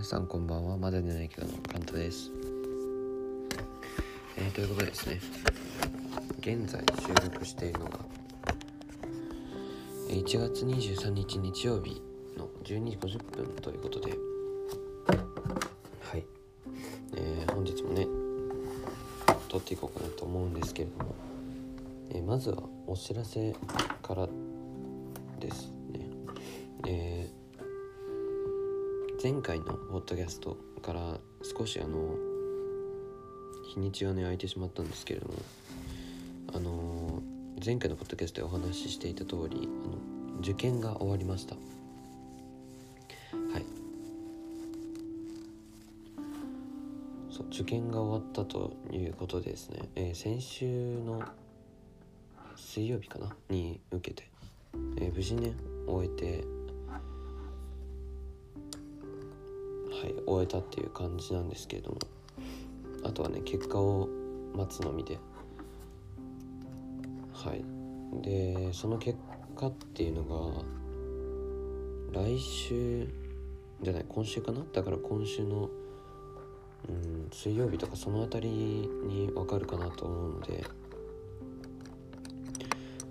皆さんこんばんは。まだ寝ないけどのカンタです、えー、ということですね。現在収録しているのが1月23日日曜日の12時50分ということで。はい、えー本日もね撮っていこうかなと思うんですけれども、えーまずはお知らせからですね。えー前回のポッドキャストから少しあの日にちがね空いてしまったんですけれどもあの前回のポッドキャストでお話ししていた通りあの受験が終わりました。はい。そう受験が終わったということでですね、えー先週の水曜日かな？に受けて、えー無事ね終えてはい終えたっていう感じなんですけれども。あとはね結果を待つのみで。はい。でその結果っていうのが来週じゃない今週かな？だから今週のうん水曜日とかその辺りにわかるかなと思うので。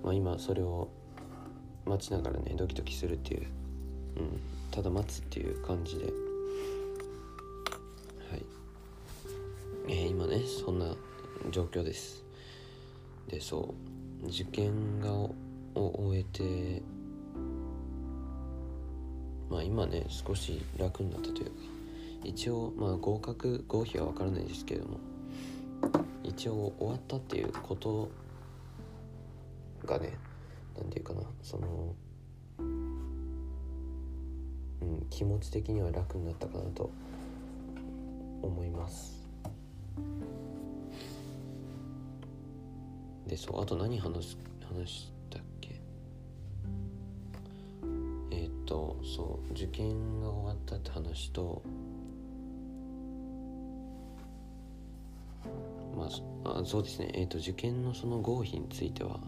まあ今それを待ちながらねドキドキするっていう、うん、ただ待つっていう感じで。状況です。でそう。受験がを終えてまあ今ね少し楽になったというか。一応まあ合格合否は分からないですけれども。一応終わったっていうことがねなんていうかなそのうん気持ち的には楽になったかなと思います。でそうあと何話す話したっけ？えーっとそう受験が終わったって話とまあそあそうですね。えーっと受験のその合否については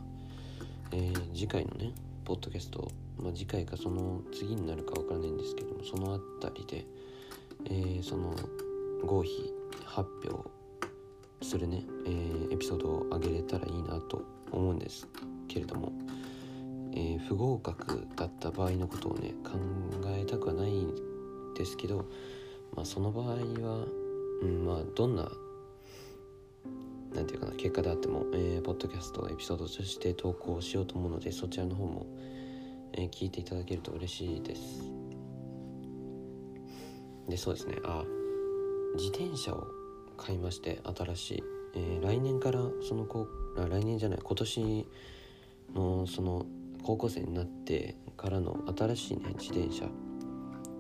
えー次回のねポッドキャスト、まあ、次回かその次になるかわからないんですけどもそのあたりで、えーその合否発表するね、えーエピソードを上げれたらいいなと思うんですけれども、えー不合格だった場合のことをね考えたくはないんですけど、まあ、その場合は、うん、まあどんななんていうかな結果であっても、えーポッドキャストエピソードとして投稿しようと思うのでそちらの方も、えー聞いていただけると嬉しいです。でそうですね。あ自転車を買いまして新しい、えー来年からそのこあ来年じゃない今年のその高校生になってからの新しいね自転車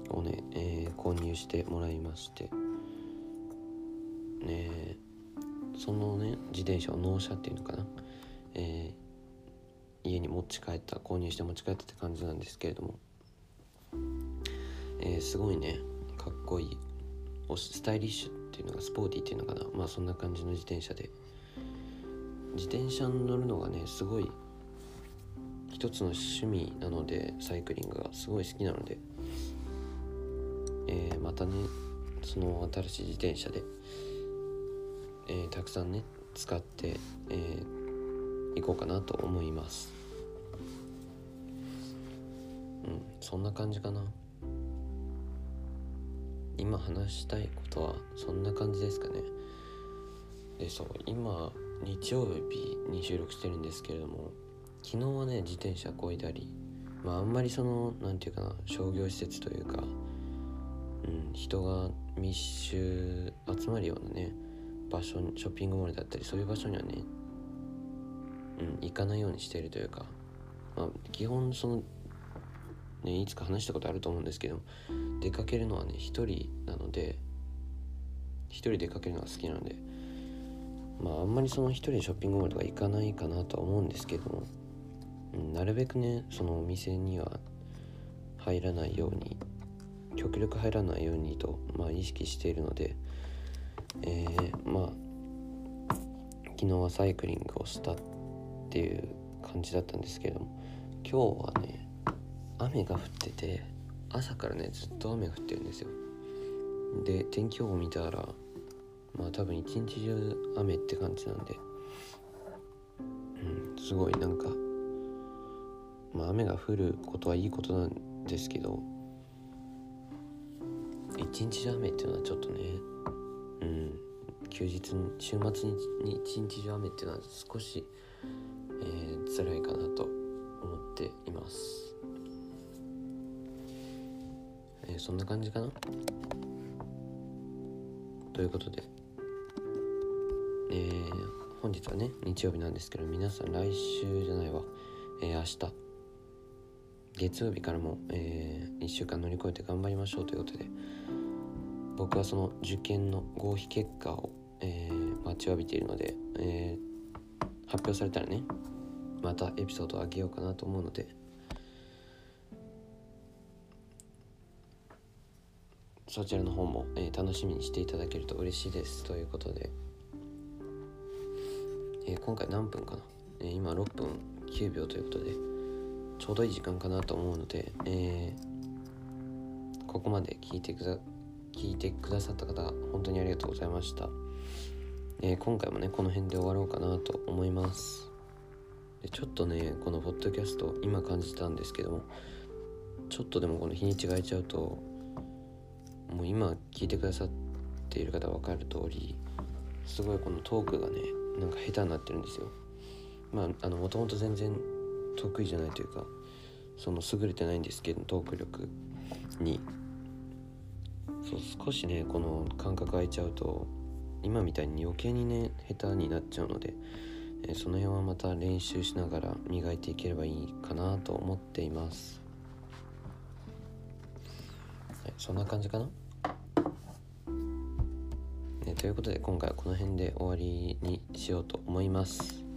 をね、えー購入してもらいまして。ねそのね自転車を納車っていうのかな、えー家に持ち帰った購入して持ち帰ったって感じなんですけれども、えーすごいねかっこいい。スタイリッシュ。っていうのがスポーティーっていうのかな。まあそんな感じの自転車で。自転車に乗るのがねすごい一つの趣味なのでサイクリングがすごい好きなので、えーまたねその新しい自転車で、えーたくさんね使って、えー行こうかなと思います。うんそんな感じかな。今話したいことはそんな感じですかね。でそう今日曜日に収録してるんですけれども昨日はね自転車こいだりまああんまりその何て言うかな商業施設というかうん人が密集集まるようなね場所ショッピングモールだったりそういう場所にはねうん行かないようにしてるというかまあ基本そのねいつか話したことあると思うんですけど出かけるのはね一人なので一人出かけるのが好きなのでまああんまりその一人でショッピングモールとか行かないかなとは思うんですけども、なるべくねそのお店には入らないように極力入らないようにと、まあ、意識しているので、えーまあ昨日はサイクリングをしたっていう感じだったんですけれども今日はね雨が降ってて朝からねずっと雨が降ってるんですよ。で天気予報見たらまあ多分一日中雨って感じなんで。うんすごいなんかまあ雨が降ることはいいことなんですけど一日中雨っていうのはちょっとねうん休日に週末に一日中雨っていうのは少し、えー、辛いかなと。そんな感じかな？ということで。えー、本日はね日曜日なんですけど皆さん来週じゃないわ、えー、明日。月曜日からも、えー、1週間乗り越えて頑張りましょうということで。僕はその受験の合否結果を、えー、待ちわびているので、えー、発表されたらねまたエピソードをあげようかなと思うのでそちらの方も、えー、楽しみにしていただけると嬉しいですということでえー、今回何分かな、えー、今6分9秒ということでちょうどいい時間かなと思うので、え、ここまで聞いてくだ聞いてくださった方本当にありがとうございました、え今回もねこの辺で終わろうかなと思います。でちょっとねこのポッドキャスト今感じたんですけどもちょっとでもこの日にちが空いちゃうともう今聞いてくださっている方分かる通りすごいこのトークがねなんか下手になってるんですよ。まあもともと全然得意じゃないというかその優れてないんですけどトーク力に。そう少しねこの感覚空いちゃうと今みたいに余計にね下手になっちゃうので、えー、その辺はまた練習しながら磨いていければいいかなと思っています、はい、そんな感じかな？ということで今回はこの辺で終わりにしようと思います。